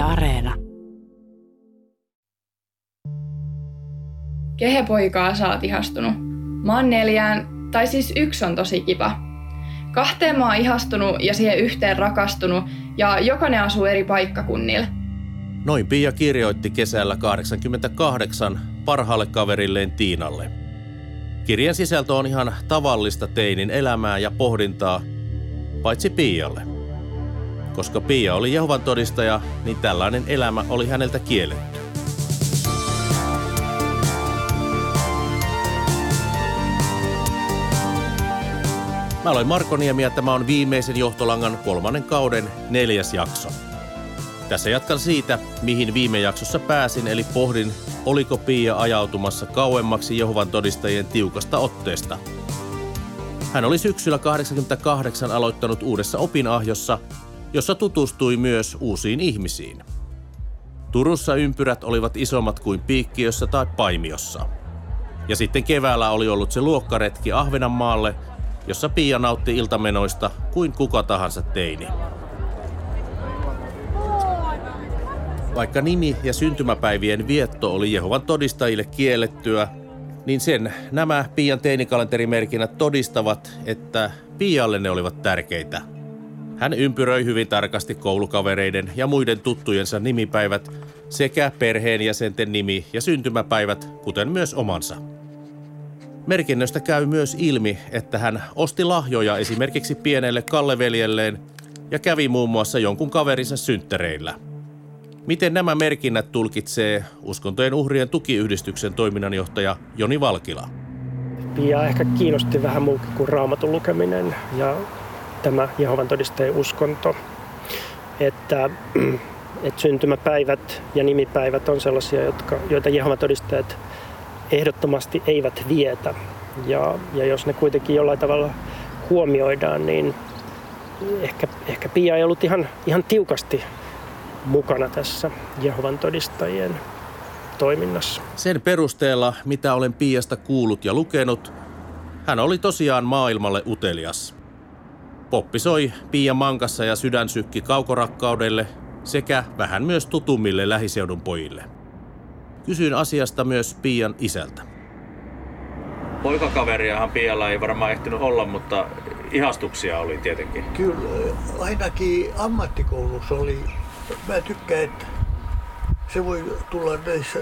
Yle Areena. Kehepoikaa sä oot ihastunut. Mä oon neljään, tai siis yksi on tosi kiva. Kahteen mä oon ihastunut ja siihen yhteen rakastunut, ja jokainen asuu eri paikkakunnilla. Noin Pia kirjoitti kesällä 88 parhaalle kaverilleen Tiinalle. Kirjan sisältö on ihan tavallista teinin elämää ja pohdintaa, paitsi Pialle. Koska Pia oli Jehovan todistaja, niin tällainen elämä oli häneltä kielletty. Mä olen Marko Niemi ja tämä on viimeisen johtolangan kolmannen kauden neljäs jakso. Tässä jatkan siitä, mihin viime jaksossa pääsin, eli pohdin, oliko Pia ajautumassa kauemmaksi Jehovan todistajien tiukasta otteesta. Hän oli syksyllä 88 aloittanut uudessa opinahjossa, jossa tutustui myös uusiin ihmisiin. Turussa ympyrät olivat isommat kuin Piikkiössä tai Paimiossa. Ja sitten keväällä oli ollut se luokkaretki Ahvenanmaalle, jossa Pia nautti iltamenoista kuin kuka tahansa teini. Vaikka nimi- ja syntymäpäivien vietto oli Jehovan todistajille kiellettyä, niin sen nämä Pian teinikalenterimerkinnät todistavat, että Pialle ne olivat tärkeitä. Hän ympyröi hyvin tarkasti koulukavereiden ja muiden tuttujensa nimipäivät sekä perheenjäsenten nimi- ja syntymäpäivät, kuten myös omansa. Merkinnöstä käy myös ilmi, että hän osti lahjoja esimerkiksi pienelle Kalleveljelleen ja kävi muun muassa jonkun kaverinsa synttereillä – Miten nämä merkinnät tulkitsee uskontojen uhrien tukiyhdistyksen toiminnanjohtaja Joni Valkila? Pia ehkä kiinnosti vähän muukin kuin raamatun lukeminen ja tämä Jehovan todistajien uskonto. Että, että syntymäpäivät ja nimipäivät on sellaisia, jotka, joita Jehovan todistajat ehdottomasti eivät vietä. Ja, ja jos ne kuitenkin jollain tavalla huomioidaan, niin ehkä, ehkä Pia ei ollut ihan, ihan tiukasti mukana tässä Jehovan todistajien toiminnassa. Sen perusteella, mitä olen Piasta kuullut ja lukenut, hän oli tosiaan maailmalle utelias. Poppi soi Pia mankassa ja sydän sykki kaukorakkaudelle sekä vähän myös tutummille lähiseudun pojille. Kysyin asiasta myös Pian isältä. Poikakaveriahan Pialla ei varmaan ehtinyt olla, mutta ihastuksia oli tietenkin. Kyllä, ainakin ammattikoulussa oli mä tykkään, että se voi tulla näissä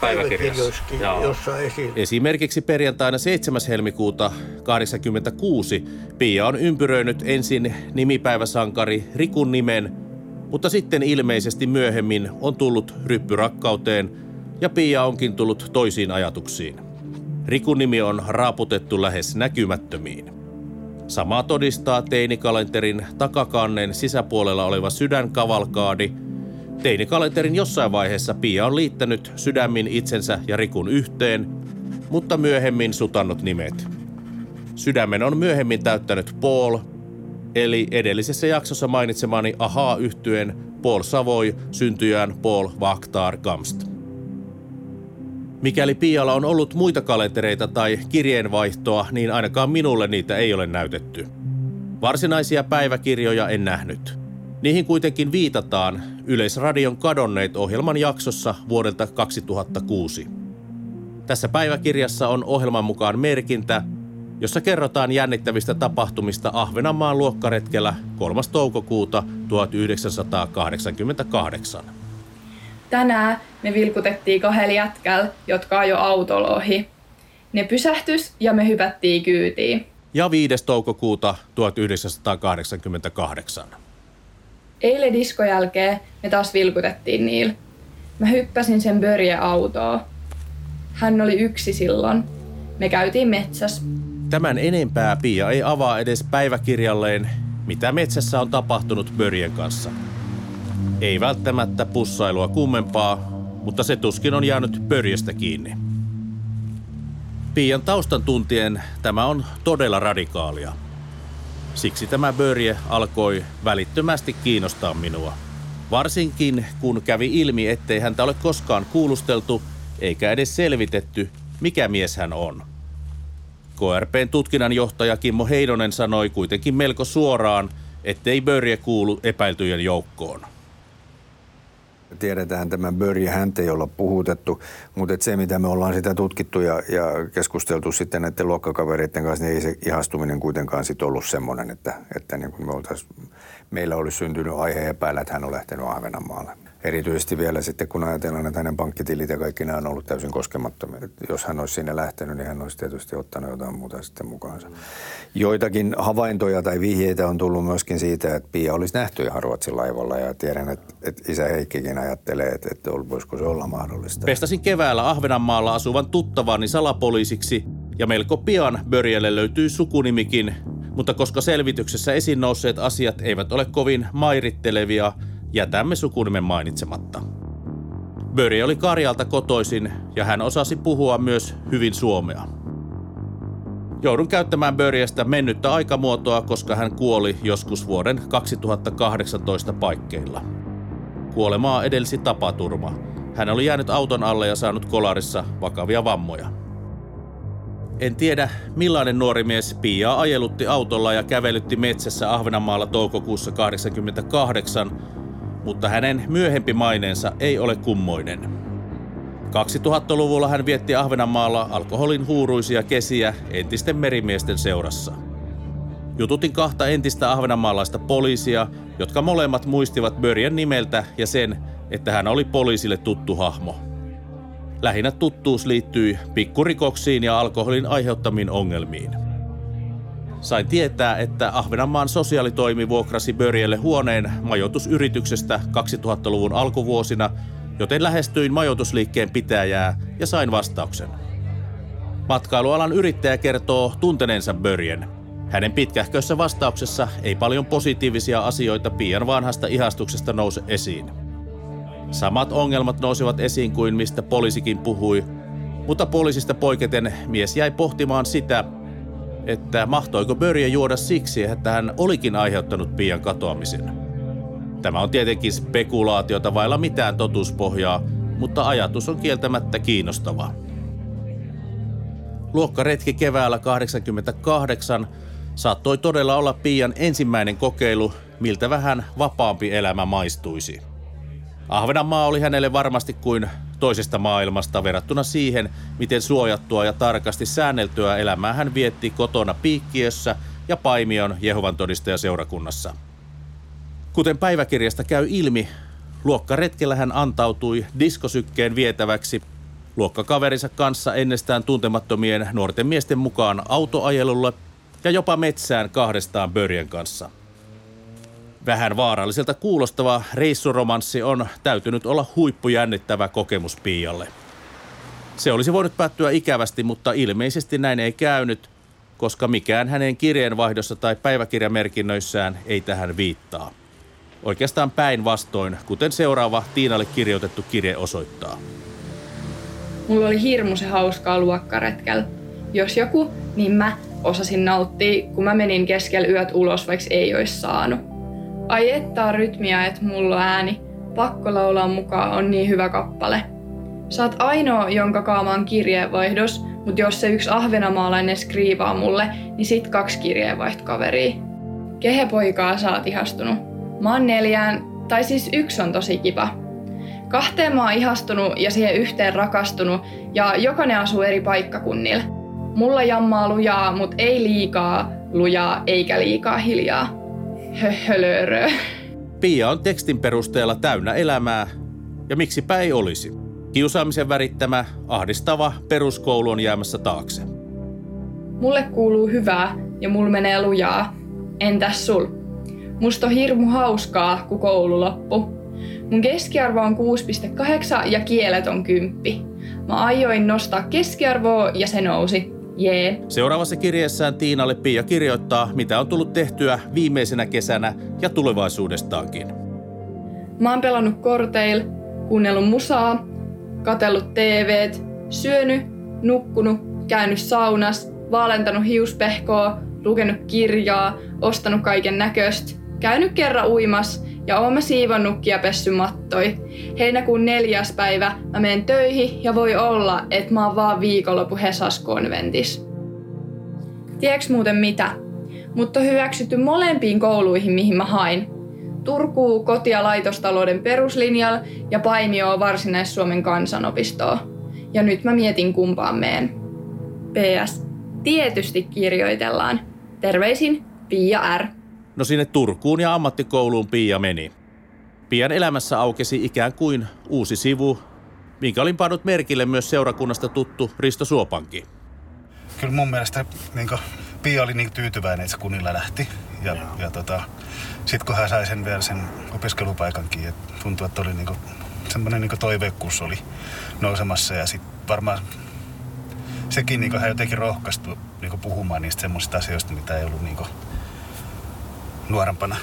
päiväkirjoissakin jossain esiin. Esimerkiksi perjantaina 7. helmikuuta 86 Pia on ympyröinyt ensin nimipäiväsankari Rikun nimen, mutta sitten ilmeisesti myöhemmin on tullut ryppyrakkauteen ja Pia onkin tullut toisiin ajatuksiin. Rikun nimi on raaputettu lähes näkymättömiin. Samaa todistaa teinikalenterin takakannen sisäpuolella oleva sydänkavalkaadi. Teinikalenterin jossain vaiheessa Pia on liittänyt sydämin itsensä ja Rikun yhteen, mutta myöhemmin sutannut nimet. Sydämen on myöhemmin täyttänyt Paul, eli edellisessä jaksossa mainitsemani Ahaa yhtyen Paul Savoy syntyjään Paul Vakhtar Gamst. Mikäli Pialla on ollut muita kalentereita tai kirjeenvaihtoa, niin ainakaan minulle niitä ei ole näytetty. Varsinaisia päiväkirjoja en nähnyt. Niihin kuitenkin viitataan Yleisradion kadonneet ohjelman jaksossa vuodelta 2006. Tässä päiväkirjassa on ohjelman mukaan merkintä, jossa kerrotaan jännittävistä tapahtumista Ahvenanmaan luokkaretkellä 3. toukokuuta 1988. Tänään me vilkutettiin kahdella jätkällä, jotka jo autolla ohi. Ne pysähtys ja me hypättiin kyytiin. Ja 5. toukokuuta 1988. Eilen disko jälkeen me taas vilkutettiin niillä. Mä hyppäsin sen börje autoa. Hän oli yksi silloin. Me käytiin metsäs. Tämän enempää Pia ei avaa edes päiväkirjalleen, mitä metsässä on tapahtunut Börjen kanssa. Ei välttämättä pussailua kummempaa, mutta se tuskin on jäänyt pörjestä kiinni. Pian taustan tuntien tämä on todella radikaalia. Siksi tämä börje alkoi välittömästi kiinnostaa minua. Varsinkin kun kävi ilmi, ettei häntä ole koskaan kuulusteltu eikä edes selvitetty, mikä mies hän on. KRPn tutkinnanjohtaja Kimmo Heinonen sanoi kuitenkin melko suoraan, ettei börje kuulu epäiltyjen joukkoon. Tiedetään tämä Börje häntä, jolla puhutettu, mutta se mitä me ollaan sitä tutkittu ja, ja keskusteltu sitten näiden luokkakavereiden kanssa, niin ei se ihastuminen kuitenkaan sitten ollut semmoinen, että, että niin kuin me meillä olisi syntynyt aihe epäillä, että hän on lähtenyt Ahvenanmaalle. Erityisesti vielä sitten, kun ajatellaan, että hänen pankkitilit ja kaikki nämä on ollut täysin koskemattomia. Jos hän olisi sinne lähtenyt, niin hän olisi tietysti ottanut jotain muuta sitten mukaansa. Joitakin havaintoja tai vihjeitä on tullut myöskin siitä, että Pia olisi nähty ihan Ruotsin laivalla. Ja tiedän, että, että isä Heikkikin ajattelee, että, että voisiko se olla mahdollista. Pestasin keväällä Ahvenanmaalla asuvan tuttavani salapoliisiksi ja melko pian Börjelle löytyy sukunimikin, mutta koska selvityksessä esiin nousseet asiat eivät ole kovin mairittelevia, jätämme sukunimen mainitsematta. Börje oli Karjalta kotoisin ja hän osasi puhua myös hyvin suomea. Joudun käyttämään Börjestä mennyttä aikamuotoa, koska hän kuoli joskus vuoden 2018 paikkeilla. Kuolemaa edelsi tapaturma. Hän oli jäänyt auton alle ja saanut kolarissa vakavia vammoja. En tiedä, millainen nuori mies Piaa ajelutti autolla ja kävelytti metsässä Ahvenanmaalla toukokuussa 88, mutta hänen myöhempi maineensa ei ole kummoinen. 2000-luvulla hän vietti Ahvenanmaalla alkoholin huuruisia kesiä entisten merimiesten seurassa. Jututin kahta entistä ahvenanmaalaista poliisia, jotka molemmat muistivat Börjen nimeltä ja sen, että hän oli poliisille tuttu hahmo. Lähinnä tuttuus liittyi pikkurikoksiin ja alkoholin aiheuttamiin ongelmiin. Sain tietää, että Ahvenanmaan sosiaalitoimi vuokrasi Börjelle huoneen majoitusyrityksestä 2000-luvun alkuvuosina, joten lähestyin majoitusliikkeen pitäjää ja sain vastauksen. Matkailualan yrittäjä kertoo tunteneensa Börjen. Hänen pitkähkössä vastauksessa ei paljon positiivisia asioita pian vanhasta ihastuksesta nouse esiin. Samat ongelmat nousivat esiin kuin mistä poliisikin puhui, mutta poliisista poiketen mies jäi pohtimaan sitä, että mahtoiko Börje juoda siksi, että hän olikin aiheuttanut Pian katoamisen. Tämä on tietenkin spekulaatiota vailla mitään totuuspohjaa, mutta ajatus on kieltämättä kiinnostava. Luokkaretki keväällä 88 saattoi todella olla Pian ensimmäinen kokeilu, miltä vähän vapaampi elämä maistuisi. Ahvenanmaa oli hänelle varmasti kuin toisesta maailmasta verrattuna siihen, miten suojattua ja tarkasti säänneltyä elämää hän vietti kotona piikkiössä ja Paimion Jehovan todistajaseurakunnassa. Kuten päiväkirjasta käy ilmi, luokkaretkellä hän antautui diskosykkeen vietäväksi luokkakaverinsa kanssa ennestään tuntemattomien nuorten miesten mukaan autoajelulle ja jopa metsään kahdestaan Börjen kanssa – Vähän vaaralliselta kuulostava reissuromanssi on täytynyt olla huippujännittävä kokemus Pialle. Se olisi voinut päättyä ikävästi, mutta ilmeisesti näin ei käynyt, koska mikään hänen kirjeenvaihdossa tai päiväkirjamerkinnöissään ei tähän viittaa. Oikeastaan päinvastoin, kuten seuraava Tiinalle kirjoitettu kirje osoittaa. Mulla oli hirmu se hauskaa luokkaretkellä. Jos joku, niin mä osasin nauttia, kun mä menin keskellä yöt ulos, vaikka ei olisi saanut. On rytmiä, että mulla ääni. Pakko laulaa mukaan on niin hyvä kappale. Saat ainoa, jonka kaamaan kirjeenvaihdos, mutta jos se yksi ahvenamaalainen skriivaa mulle, niin sit kaksi kirjeenvaihtokaveria. Kehe poikaa saat ihastunut? Mä oon neljään, tai siis yksi on tosi kiva. Kahteen mä oon ihastunut ja siihen yhteen rakastunut, ja jokainen asuu eri paikkakunnilla. Mulla jammaa lujaa, mut ei liikaa lujaa eikä liikaa hiljaa. Höhölörö. Pia on tekstin perusteella täynnä elämää, ja miksipä ei olisi. Kiusaamisen värittämä, ahdistava peruskoulu on jäämässä taakse. Mulle kuuluu hyvää ja mulla menee lujaa. Entäs sul? Musta on hirmu hauskaa, kun koulu loppu. Mun keskiarvo on 6,8 ja kielet on 10. Mä aioin nostaa keskiarvoa ja se nousi. Jee. Seuraavassa kirjeessään Tiinalle Pia kirjoittaa, mitä on tullut tehtyä viimeisenä kesänä ja tulevaisuudestaankin. Mä oon pelannut korteil, kuunnellut musaa, katellut TVt, syönyt, nukkunut, käynyt saunas, vaalentanut hiuspehkoa, lukenut kirjaa, ostanut kaiken näköistä, käynyt kerran uimas ja oon mä siivonnutkin ja pessy mattoi. Heinäkuun neljäs päivä mä menen töihin ja voi olla, että mä oon vaan viikonloppu Hesas konventis. Tiedätkö muuten mitä? Mutta on hyväksytty molempiin kouluihin, mihin mä hain. Turku koti- ja laitostalouden peruslinjalla ja Paimio Varsinais-Suomen kansanopistoa. Ja nyt mä mietin kumpaan meen. PS. Tietysti kirjoitellaan. Terveisin Pia R. No sinne Turkuun ja ammattikouluun Pia meni. Pian elämässä aukesi ikään kuin uusi sivu, minkä olin pannut merkille myös seurakunnasta tuttu Risto Suopanki. Kyllä mun mielestä niin Pia oli niin tyytyväinen, että se kunnilla lähti. Ja, ja tota, sitten kun hän sai sen vielä sen opiskelupaikankin, että tuntui, että oli niin semmoinen niin toiveikkuus oli nousemassa. Ja sitten varmaan sekin niin hän jotenkin rohkaistui niin puhumaan niistä semmoisista asioista, mitä ei ollut niin nuorempana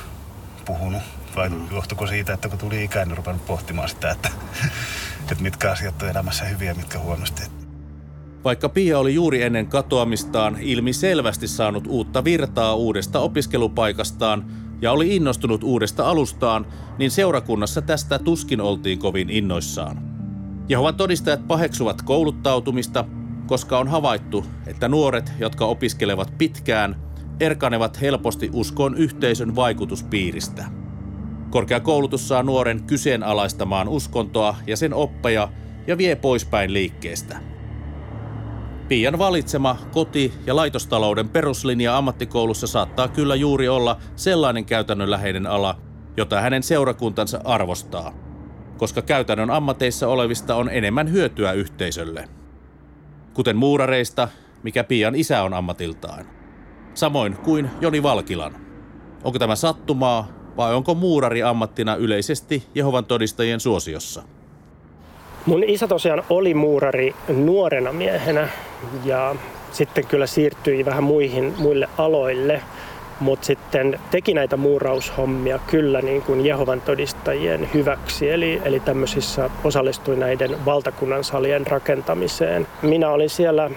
puhunut. Vai mm. johtuiko siitä, että kun tuli ikään, niin rupennut pohtimaan sitä, että, että mitkä asiat on elämässä hyviä ja mitkä huonosti. Vaikka Pia oli juuri ennen katoamistaan ilmi selvästi saanut uutta virtaa uudesta opiskelupaikastaan ja oli innostunut uudesta alustaan, niin seurakunnassa tästä tuskin oltiin kovin innoissaan. Jehovan todistajat paheksuvat kouluttautumista, koska on havaittu, että nuoret, jotka opiskelevat pitkään, erkanevat helposti uskoon yhteisön vaikutuspiiristä. Korkeakoulutus saa nuoren kyseenalaistamaan uskontoa ja sen oppeja ja vie poispäin liikkeestä. Pian valitsema koti- ja laitostalouden peruslinja ammattikoulussa saattaa kyllä juuri olla sellainen käytännönläheinen ala, jota hänen seurakuntansa arvostaa, koska käytännön ammateissa olevista on enemmän hyötyä yhteisölle. Kuten muurareista, mikä Pian isä on ammatiltaan. Samoin kuin Joni Valkilan. Onko tämä sattumaa vai onko muurari ammattina yleisesti Jehovan todistajien suosiossa? Mun isä tosiaan oli muurari nuorena miehenä ja sitten kyllä siirtyi vähän muihin, muille aloille, mutta sitten teki näitä muuraushommia kyllä niin kuin Jehovan todistajien hyväksi, eli, eli tämmöisissä osallistui näiden valtakunnan salien rakentamiseen. Minä olin siellä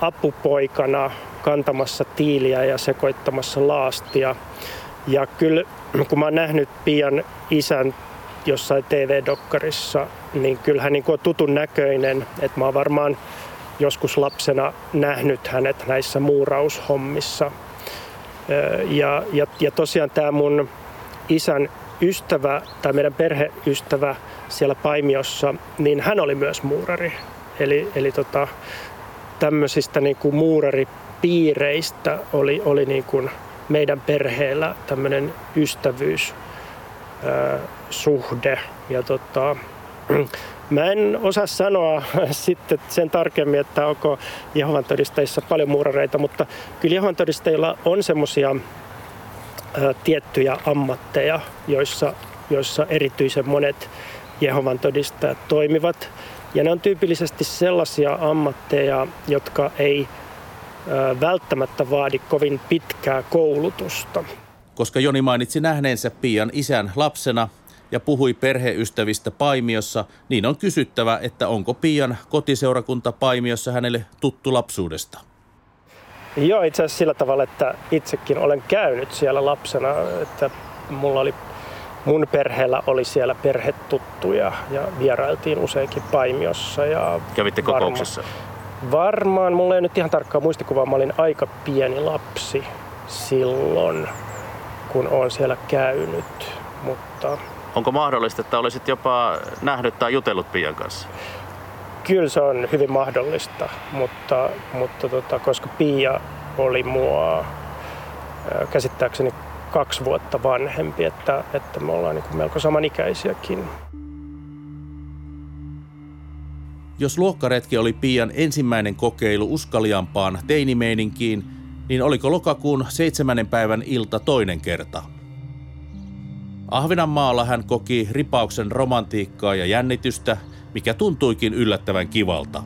apupoikana kantamassa tiiliä ja sekoittamassa laastia. Ja kyllä kun mä oon nähnyt Pian isän jossain TV-dokkarissa, niin kyllähän niin on tutun näköinen. Että mä oon varmaan joskus lapsena nähnyt hänet näissä muuraushommissa. Ja, ja, ja tosiaan tämä mun isän ystävä tai meidän perheystävä siellä Paimiossa, niin hän oli myös muurari. Eli, eli tota, tämmöisistä niin kuin muuraripiireistä oli, oli niin kuin meidän perheellä tämmöinen ystävyys suhde. Ja tota, mä en osaa sanoa sitten sen tarkemmin, että onko Jehovan todistajissa paljon muurareita, mutta kyllä Jehovan todistajilla on semmoisia tiettyjä ammatteja, joissa, joissa erityisen monet Jehovan todistajat toimivat. Ja ne on tyypillisesti sellaisia ammatteja, jotka ei välttämättä vaadi kovin pitkää koulutusta. Koska Joni mainitsi nähneensä Pian isän lapsena ja puhui perheystävistä Paimiossa, niin on kysyttävä, että onko Pian kotiseurakunta Paimiossa hänelle tuttu lapsuudesta. Joo, itse asiassa sillä tavalla, että itsekin olen käynyt siellä lapsena, että mulla oli mun perheellä oli siellä perhetuttuja ja vierailtiin useinkin Paimiossa. Ja Kävitte kokouksessa? Varma, varmaan, mulla ei nyt ihan tarkkaa muistikuvaa, mä olin aika pieni lapsi silloin kun olen siellä käynyt. Mutta... Onko mahdollista, että olisit jopa nähnyt tai jutellut Pian kanssa? Kyllä se on hyvin mahdollista, mutta, mutta tota, koska Pia oli mua käsittääkseni kaksi vuotta vanhempi, että, että me ollaan niin melko samanikäisiäkin. Jos luokkaretki oli Pian ensimmäinen kokeilu uskaliampaan teinimeininkiin, niin oliko lokakuun seitsemännen päivän ilta toinen kerta. Ahvenanmaalla hän koki ripauksen romantiikkaa ja jännitystä, mikä tuntuikin yllättävän kivalta.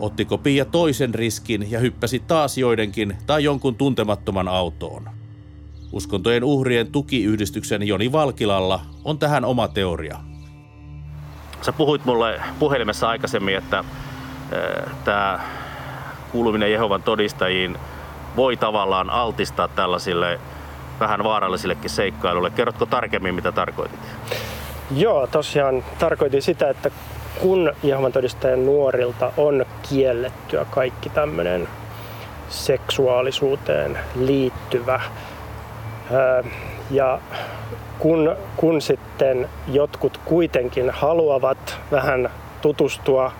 Ottiko Pia toisen riskin ja hyppäsi taas joidenkin tai jonkun tuntemattoman autoon? Uskontojen uhrien tukiyhdistyksen Joni Valkilalla on tähän oma teoria. Sä puhuit mulle puhelimessa aikaisemmin, että äh, tämä kuuluminen Jehovan todistajiin voi tavallaan altistaa tällaisille vähän vaarallisillekin seikkailuille. Kerrotko tarkemmin, mitä tarkoitit? Joo, tosiaan tarkoitin sitä, että kun Jehovan todistajan nuorilta on kiellettyä kaikki tämmöinen seksuaalisuuteen liittyvä Ja kun, kun sitten jotkut kuitenkin haluavat vähän tutustua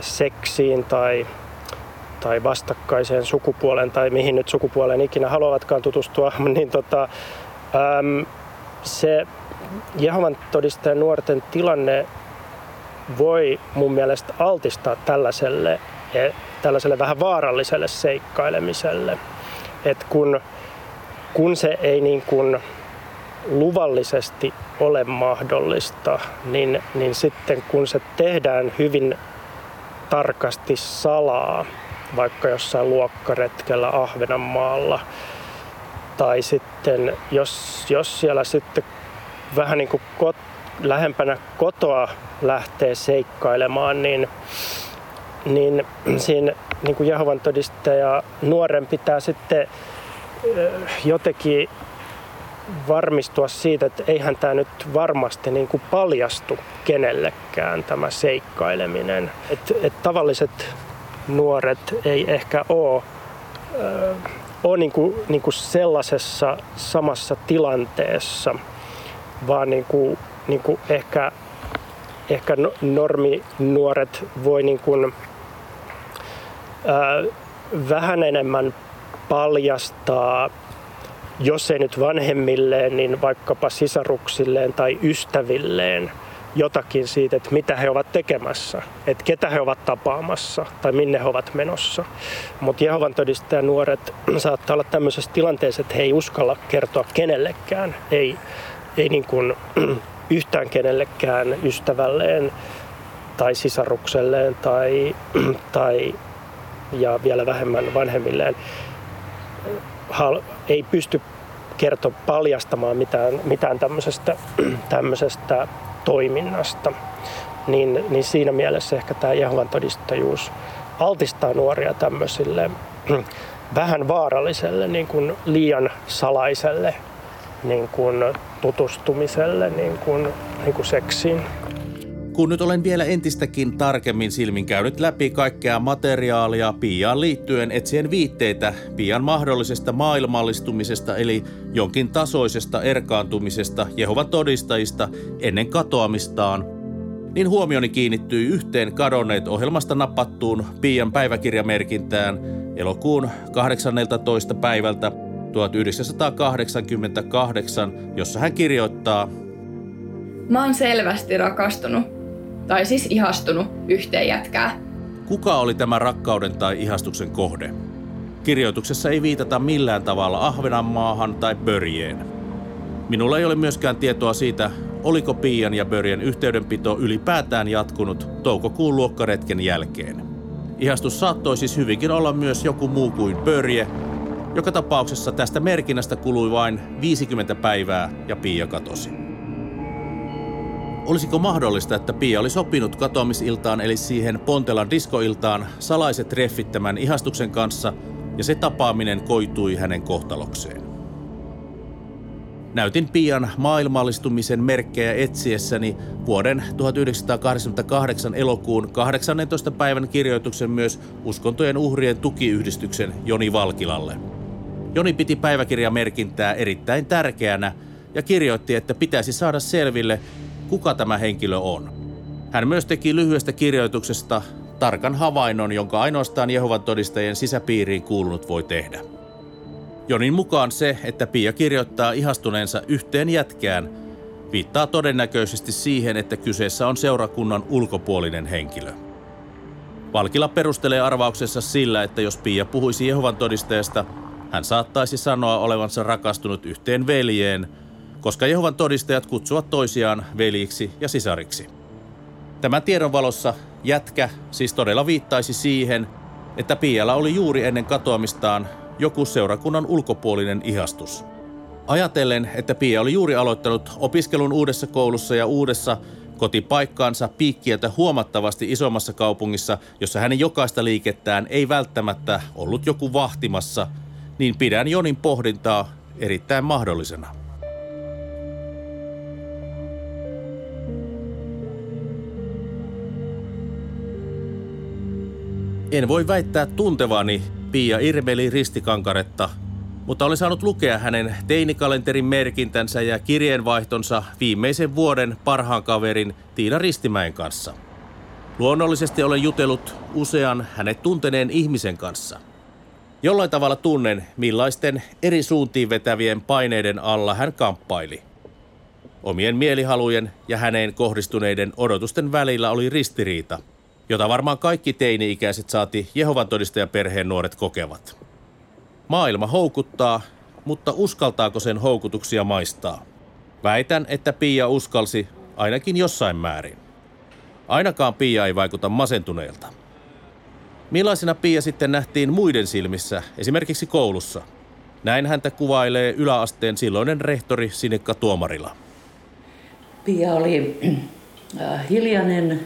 seksiin tai, tai vastakkaiseen sukupuoleen tai mihin nyt sukupuoleen ikinä haluavatkaan tutustua, niin tota, äm, se Jehovan todistajan nuorten tilanne voi mun mielestä altistaa tällaiselle, e, tällaiselle vähän vaaralliselle seikkailemiselle. Et kun, kun se ei niin kuin luvallisesti ole mahdollista, niin, niin sitten kun se tehdään hyvin tarkasti salaa, vaikka jossain luokkaretkellä Ahvenanmaalla, tai sitten jos, jos siellä sitten vähän niin kuin kot, lähempänä kotoa lähtee seikkailemaan, niin, niin siinä niin kuin Jehovan todistaja nuoren pitää sitten jotenkin varmistua siitä, että eihän tämä nyt varmasti niin kuin paljastu kenellekään tämä seikkaileminen. Että et tavalliset nuoret ei ehkä ole, äh, ole niin kuin, niin kuin sellaisessa samassa tilanteessa, vaan niin kuin, niin kuin ehkä, ehkä no, norminuoret voi niin kuin, äh, vähän enemmän paljastaa jos ei nyt vanhemmilleen, niin vaikkapa sisaruksilleen tai ystävilleen jotakin siitä, että mitä he ovat tekemässä, että ketä he ovat tapaamassa tai minne he ovat menossa. Mutta Jehovan todistajan nuoret saattaa olla tämmöisessä tilanteessa, että he ei uskalla kertoa kenellekään, ei, ei niin kuin yhtään kenellekään ystävälleen tai sisarukselleen tai, tai ja vielä vähemmän vanhemmilleen ei pysty kerto paljastamaan mitään, mitään tämmöisestä, tämmöisestä toiminnasta. Niin, niin siinä mielessä ehkä tämä Jehovan todistajuus altistaa nuoria tämmöisille vähän vaaralliselle, niin kuin liian salaiselle niin kuin tutustumiselle niin kuin, niin kuin seksiin. Kun nyt olen vielä entistäkin tarkemmin silmin käynyt läpi kaikkea materiaalia Piaan liittyen etsien viitteitä Pian mahdollisesta maailmallistumisesta eli jonkin tasoisesta erkaantumisesta Jehovan todistajista ennen katoamistaan, niin huomioni kiinnittyi yhteen kadonneet ohjelmasta napattuun Pian päiväkirjamerkintään elokuun 18. päivältä 1988, jossa hän kirjoittaa Mä oon selvästi rakastunut tai siis ihastunut yhteen jätkää. Kuka oli tämä rakkauden tai ihastuksen kohde? Kirjoituksessa ei viitata millään tavalla Ahvenanmaahan tai Börjeen. Minulla ei ole myöskään tietoa siitä, oliko Pian ja Börjen yhteydenpito ylipäätään jatkunut toukokuun luokkaretken jälkeen. Ihastus saattoi siis hyvinkin olla myös joku muu kuin Börje. Joka tapauksessa tästä merkinnästä kului vain 50 päivää ja Pia katosi. Olisiko mahdollista, että Pia oli sopinut katoamisiltaan eli siihen Pontelan diskoiltaan salaiset treffit tämän ihastuksen kanssa ja se tapaaminen koitui hänen kohtalokseen? Näytin Pian maailmallistumisen merkkejä etsiessäni vuoden 1988 elokuun 18. päivän kirjoituksen myös uskontojen uhrien tukiyhdistyksen Joni Valkilalle. Joni piti päiväkirjamerkintää erittäin tärkeänä ja kirjoitti, että pitäisi saada selville, kuka tämä henkilö on. Hän myös teki lyhyestä kirjoituksesta tarkan havainnon, jonka ainoastaan Jehovan todistajien sisäpiiriin kuulunut voi tehdä. Jonin mukaan se, että Pia kirjoittaa ihastuneensa yhteen jätkään, viittaa todennäköisesti siihen, että kyseessä on seurakunnan ulkopuolinen henkilö. Valkila perustelee arvauksessa sillä, että jos Pia puhuisi Jehovan todistajasta, hän saattaisi sanoa olevansa rakastunut yhteen veljeen – koska Jehovan todistajat kutsuvat toisiaan veljiksi ja sisariksi. Tämän tiedon valossa jätkä siis todella viittaisi siihen, että Pialla oli juuri ennen katoamistaan joku seurakunnan ulkopuolinen ihastus. Ajatellen, että Pia oli juuri aloittanut opiskelun uudessa koulussa ja uudessa kotipaikkaansa piikkieltä huomattavasti isommassa kaupungissa, jossa hänen jokaista liikettään ei välttämättä ollut joku vahtimassa, niin pidän Jonin pohdintaa erittäin mahdollisena. En voi väittää tuntevani Pia Irmeli ristikankaretta, mutta olen saanut lukea hänen teinikalenterin merkintänsä ja kirjeenvaihtonsa viimeisen vuoden parhaan kaverin Tiina Ristimäen kanssa. Luonnollisesti olen jutellut usean hänet tunteneen ihmisen kanssa. Jollain tavalla tunnen, millaisten eri suuntiin vetävien paineiden alla hän kamppaili. Omien mielihalujen ja häneen kohdistuneiden odotusten välillä oli ristiriita, jota varmaan kaikki teini-ikäiset saati Jehovan todistajaperheen nuoret kokevat. Maailma houkuttaa, mutta uskaltaako sen houkutuksia maistaa? Väitän, että Pia uskalsi ainakin jossain määrin. Ainakaan Pia ei vaikuta masentuneelta. Millaisena Pia sitten nähtiin muiden silmissä, esimerkiksi koulussa? Näin häntä kuvailee yläasteen silloinen rehtori Sinikka Tuomarila. Pia oli äh, hiljainen,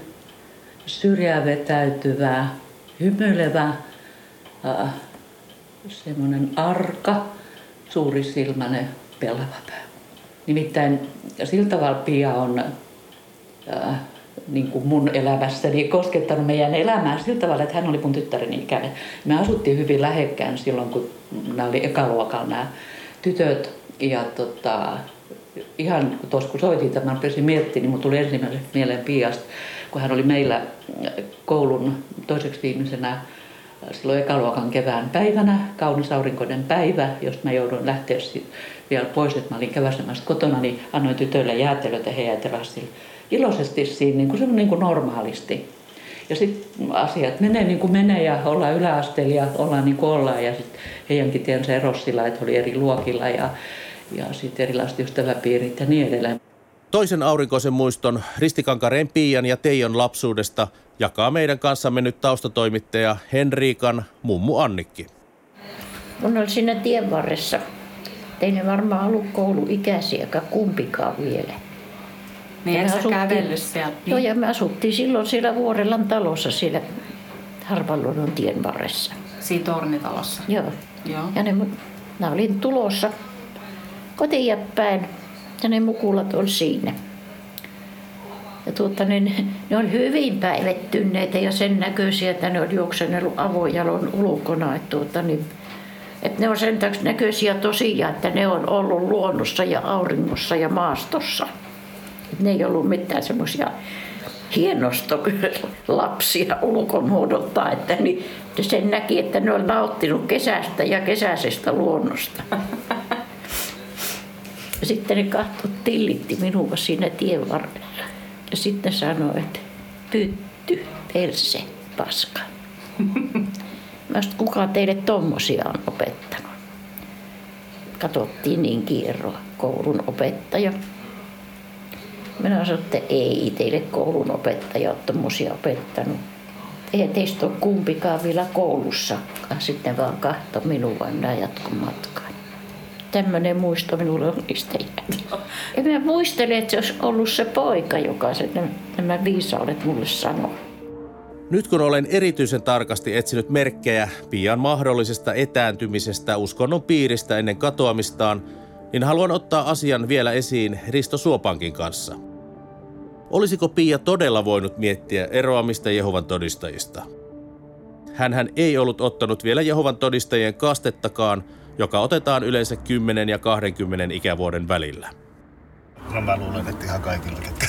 syrjää vetäytyvä, hymyilevä, äh, semmoinen arka, suurisilmäinen, pelava pää. Nimittäin sillä tavalla Pia on äh, niin kuin mun elämässäni koskettanut meidän elämää sillä tavalla, että hän oli mun tyttäreni ikäinen. Me asuttiin hyvin lähekkään silloin, kun nämä oli ekaluokalla nämä tytöt. Ja tota, ihan tuossa kun soitin tämän, rupesin miettimään, niin mun tuli ensimmäisenä mieleen Piasta, kun hän oli meillä koulun toiseksi viimeisenä silloin ekaluokan kevään päivänä, kaunis aurinkoinen päivä, jos mä joudun lähteä vielä pois, että mä olin käväsemässä kotona, niin annoin tytöille jäätelöitä heidän terassille iloisesti siinä niin kuin se on niin kuin normaalisti. Ja sitten asiat menee niin kuin menee ja ollaan yläasteella ja ollaan niin kuin ollaan. Ja sitten heidänkin tiensä erosi että oli eri luokilla ja, ja sitten erilaiset ystäväpiirit ja niin edelleen. Toisen aurinkoisen muiston Ristikankareen Piian ja Teijon lapsuudesta jakaa meidän kanssamme nyt taustatoimittaja Henriikan mummu Annikki. Mun oli siinä tien varressa. Tein varmaan ollut kouluikäisiä, kumpikaan vielä. Niin, sä kävellyt sieltä? Niin. Joo, ja me asuttiin silloin siellä Vuorellan talossa siellä Harvanluodon tien varressa. Siinä tornitalossa? Joo. Joo. Ja ne, mä olin tulossa kotiin päin ja ne mukulat oli siinä. Ja tuota, ne, ne oli hyvin päivettyneitä ja sen näköisiä, että ne oli juoksenellut avojalon ulkona. Että, tuota, niin, että ne on sen näköisiä tosiaan, että ne on ollut luonnossa ja auringossa ja maastossa. Ne ei ollut mitään semmoisia hienostolapsia ulkomuodolta, että niin sen näki, että ne on nauttinut kesästä ja kesäisestä luonnosta. Ja sitten ne kahto tillitti minua siinä tien varrella. Ja sitten sanoi, että pytty, perse, paska. Mä sanoin, kuka teille tommosia on opettanut? Katottiin niin kierroa koulun opettaja. Minä sanoin, että ei teille koulun opettaja ole tuommoisia opettanut. Eihän teistä ole kumpikaan vielä koulussa. Sitten vaan kahto minua ja jatkon matkaan. Tämmöinen muisto minulle on niistä Ja mä muistelen, että se olisi ollut se poika, joka se, nämä viisaudet mulle sanoi. Nyt kun olen erityisen tarkasti etsinyt merkkejä pian mahdollisesta etääntymisestä uskonnon piiristä ennen katoamistaan, niin haluan ottaa asian vielä esiin Risto Suopankin kanssa. Olisiko Pia todella voinut miettiä eroamista Jehovan todistajista? Hänhän ei ollut ottanut vielä Jehovan todistajien kastettakaan, joka otetaan yleensä 10 ja 20 ikävuoden välillä. No mä luulen, että ihan kaikilla, ketkä,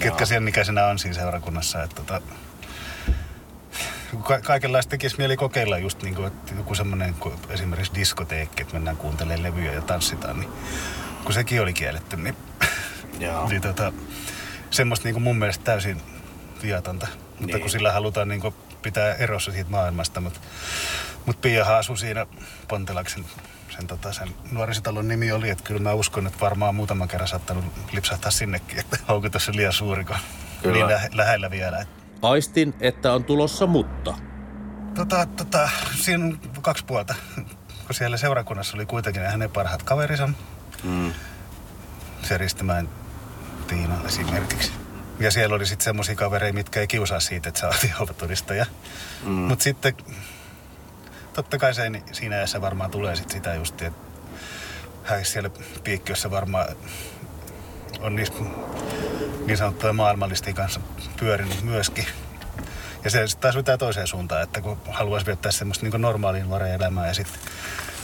ketkä sen ikäisenä on siinä seurakunnassa. Että tota, ka- kaikenlaista tekisi mieli kokeilla just niin kuin, että joku semmoinen esimerkiksi diskoteekki, että mennään kuuntelemaan levyjä ja tanssitaan, niin kun sekin oli kielletty, niin, niin tota, semmoista niin kuin mun mielestä täysin viatonta. Mutta niin. kun sillä halutaan niin kuin pitää erossa siitä maailmasta, mutta, mutta Piahan asui siinä Pontelaksen sen, tota, sen nuorisotalon nimi oli, että kyllä mä uskon, että varmaan muutaman kerran saattanut lipsahtaa sinnekin, että houkutus se liian suuri, kun kyllä. niin lä- lähellä vielä. Aistin, että on tulossa mutta. Tota, tota, siinä on kaksi puolta. Kun siellä seurakunnassa oli kuitenkin hänen parhaat kaverinsa. Mm. Se Ristimäen Tiina esimerkiksi. Ja siellä oli sitten semmoisia kavereita, mitkä ei kiusaa siitä, että sä oot Jehovatodistaja. Mm. Mutta sitten totta kai se, siinä ajassa varmaan tulee sit sitä just, että hän siellä piikkiössä varmaan on niistä niin sanottuja maailmallisten kanssa pyörinyt myöskin. Ja se taas vetää toiseen suuntaan, että kun haluaisi viettää semmoista niin normaalin elämää ja sitten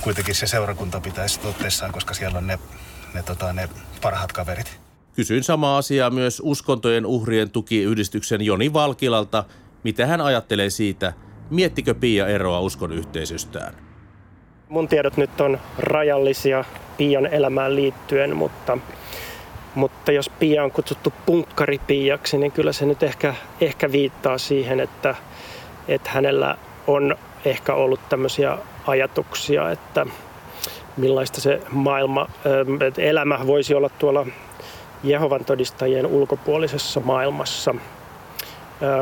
kuitenkin se seurakunta pitäisi tuotteessaan, koska siellä on ne, ne, tota, ne parhaat kaverit. Kysyin samaa asiaa myös uskontojen uhrien tukiyhdistyksen Joni Valkilalta, mitä hän ajattelee siitä, miettikö Pia eroa uskon yhteisöstään. Mun tiedot nyt on rajallisia Pian elämään liittyen, mutta, mutta jos Pia on kutsuttu punkkaripiaksi, niin kyllä se nyt ehkä, ehkä viittaa siihen, että, että hänellä on ehkä ollut tämmöisiä ajatuksia, että millaista se maailma, elämä voisi olla tuolla Jehovan todistajien ulkopuolisessa maailmassa.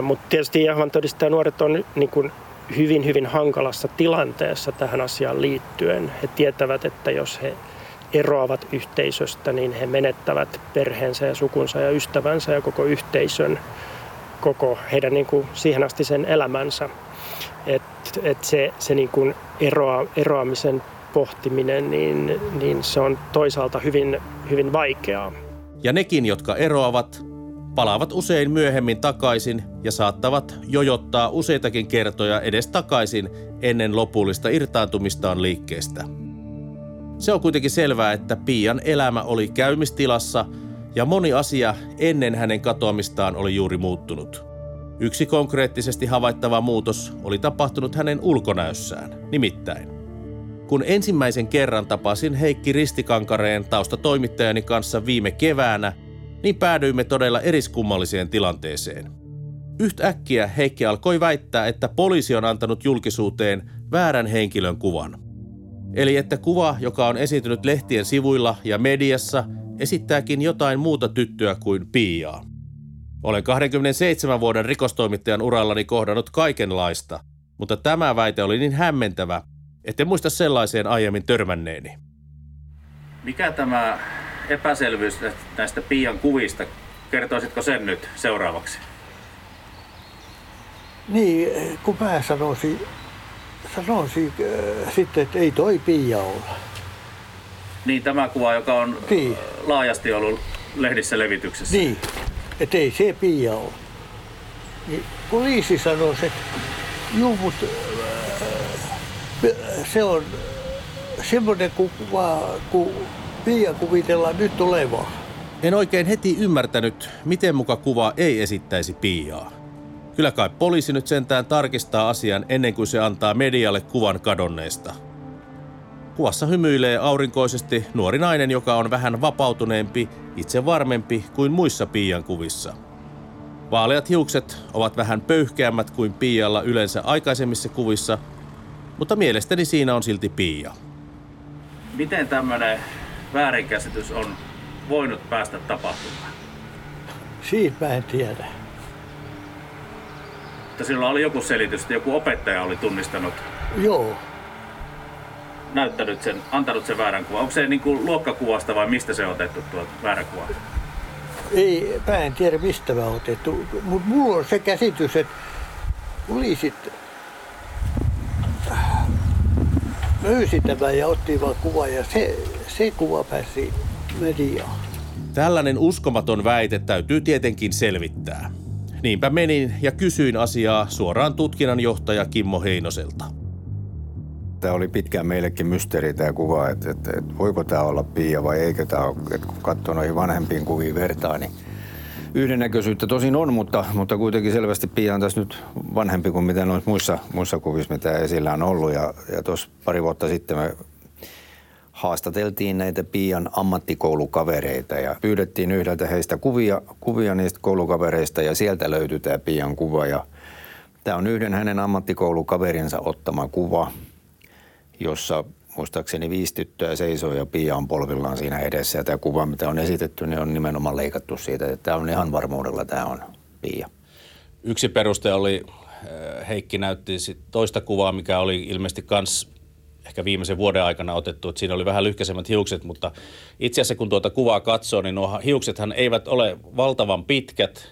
Mutta tietysti Jehovan todistajanuoret on niin kuin hyvin, hyvin hankalassa tilanteessa tähän asiaan liittyen. He tietävät, että jos he eroavat yhteisöstä, niin he menettävät perheensä ja sukunsa ja ystävänsä ja koko yhteisön, koko heidän niin kuin siihen asti sen elämänsä. Et, et se se niin kuin eroa, eroamisen pohtiminen, niin, niin se on toisaalta hyvin, hyvin vaikeaa. Ja nekin, jotka eroavat, palaavat usein myöhemmin takaisin ja saattavat jojottaa useitakin kertoja edes takaisin ennen lopullista irtaantumistaan liikkeestä. Se on kuitenkin selvää, että Pian elämä oli käymistilassa ja moni asia ennen hänen katoamistaan oli juuri muuttunut. Yksi konkreettisesti havaittava muutos oli tapahtunut hänen ulkonäössään, nimittäin. Kun ensimmäisen kerran tapasin Heikki Ristikankareen taustatoimittajani kanssa viime keväänä, niin päädyimme todella eriskummalliseen tilanteeseen. Yhtäkkiä Heikki alkoi väittää, että poliisi on antanut julkisuuteen väärän henkilön kuvan. Eli että kuva, joka on esiintynyt lehtien sivuilla ja mediassa, esittääkin jotain muuta tyttöä kuin Piaa. Olen 27 vuoden rikostoimittajan urallani kohdannut kaikenlaista, mutta tämä väite oli niin hämmentävä, etten muista sellaiseen aiemmin törmänneeni. Mikä tämä epäselvyys näistä Pian kuvista, kertoisitko sen nyt seuraavaksi? Niin, kun mä sanoisin, sanoisin äh, sitten, että ei toi Pia olla. Niin, tämä kuva, joka on niin. laajasti ollut lehdissä levityksessä. Niin, että ei se Pia ole. Niin poliisi sanoi, että juu, mutta se on semmoinen kuva, kun Pia kuvitellaan nyt olevaa. En oikein heti ymmärtänyt, miten muka kuva ei esittäisi Piaa. Kyllä kai poliisi nyt sentään tarkistaa asian ennen kuin se antaa medialle kuvan kadonneesta. Kuvassa hymyilee aurinkoisesti nuori nainen, joka on vähän vapautuneempi, itse varmempi kuin muissa Pian kuvissa. Vaaleat hiukset ovat vähän pöyhkeämmät kuin Pialla yleensä aikaisemmissa kuvissa, mutta mielestäni siinä on silti Pia. Miten tämmöinen väärinkäsitys on voinut päästä tapahtumaan? Siitä mä en tiedä. Mutta sillä oli joku selitys, että joku opettaja oli tunnistanut. Joo. Näyttänyt sen, antanut sen väärän kuvan. Onko se niin kuin luokkakuvasta vai mistä se on otettu tuo väärä kuva? Ei, mä en tiedä mistä mä otettu, mutta mulla on se käsitys, että poliisit löysi tämän ja otti vaan kuva ja se, se kuva pääsi mediaan. Tällainen uskomaton väite täytyy tietenkin selvittää. Niinpä menin ja kysyin asiaa suoraan tutkinnanjohtaja Kimmo Heinoselta. Tämä oli pitkään meillekin mysteeri tämä kuva, että, että, että voiko tämä olla Pia vai eikö tämä ole. Että kun katsoo noihin vanhempiin kuviin vertaa, niin yhdennäköisyyttä tosin on, mutta, mutta kuitenkin selvästi Pia on tässä nyt vanhempi kuin mitä noissa muissa, muissa kuvissa, mitä esillä on ollut. Ja, ja tuossa pari vuotta sitten me haastateltiin näitä Pian ammattikoulukavereita ja pyydettiin yhdeltä heistä kuvia, kuvia niistä koulukavereista ja sieltä löytyi tämä Pian kuva. Ja tämä on yhden hänen ammattikoulukaverinsa ottama kuva, jossa muistaakseni viisi tyttöä seisoo ja Pia on polvillaan siinä edessä. Ja tämä kuva, mitä on esitetty, niin on nimenomaan leikattu siitä, että tämä on ihan varmuudella tämä on Pia. Yksi peruste oli, Heikki näytti toista kuvaa, mikä oli ilmeisesti kans ehkä viimeisen vuoden aikana otettu, että siinä oli vähän lyhkäisemmät hiukset, mutta itse asiassa kun tuota kuvaa katsoo, niin nuo hiuksethan eivät ole valtavan pitkät.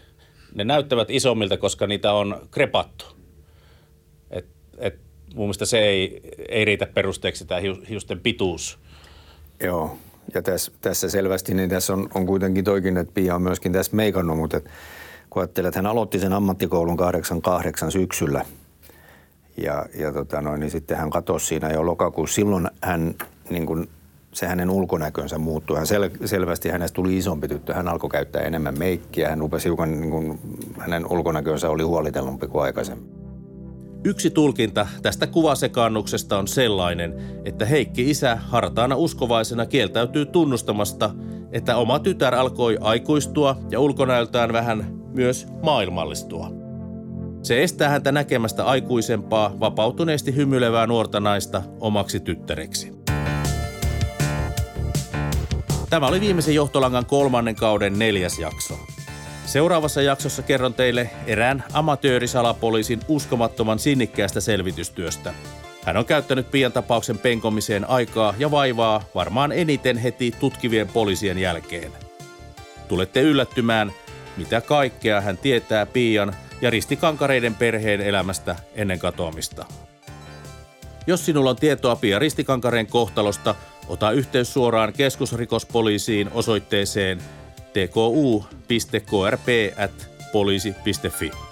Ne näyttävät isommilta, koska niitä on krepattu. Et, et mun mielestä se ei, ei riitä perusteeksi tämä hiusten pituus. Joo, ja tässä, tässä selvästi, niin tässä on, on kuitenkin toikin, että Pia on myöskin tässä meikannut, mutta et, kun ajattelee, että hän aloitti sen ammattikoulun 88 syksyllä – Ja, ja tota noin, niin sitten hän katosi siinä jo lokakuussa. Silloin hän, niin kuin, se hänen ulkonäkönsä muuttui. Hän sel, selvästi hänestä tuli isompi tyttö. Hän alkoi käyttää enemmän meikkiä. Hän rupesi hiukan, niin kuin, hänen ulkonäkönsä oli huolitellumpi kuin aikaisemmin. Yksi tulkinta tästä kuvasekaannuksesta on sellainen, että Heikki isä hartaana uskovaisena kieltäytyy tunnustamasta, että oma tytär alkoi aikuistua ja ulkonäöltään vähän myös maailmallistua. Se estää häntä näkemästä aikuisempaa, vapautuneesti hymyilevää nuorta naista omaksi tyttäreksi. Tämä oli viimeisen johtolangan kolmannen kauden neljäs jakso. Seuraavassa jaksossa kerron teille erään amatöörisalapoliisin uskomattoman sinnikkäästä selvitystyöstä. Hän on käyttänyt Pian tapauksen penkomiseen aikaa ja vaivaa varmaan eniten heti tutkivien poliisien jälkeen. Tulette yllättymään, mitä kaikkea hän tietää Pian ja ristikankareiden perheen elämästä ennen katoamista. Jos sinulla on tietoa Pia Ristikankareen kohtalosta, ota yhteys suoraan keskusrikospoliisiin osoitteeseen tku.krp.poliisi.fi.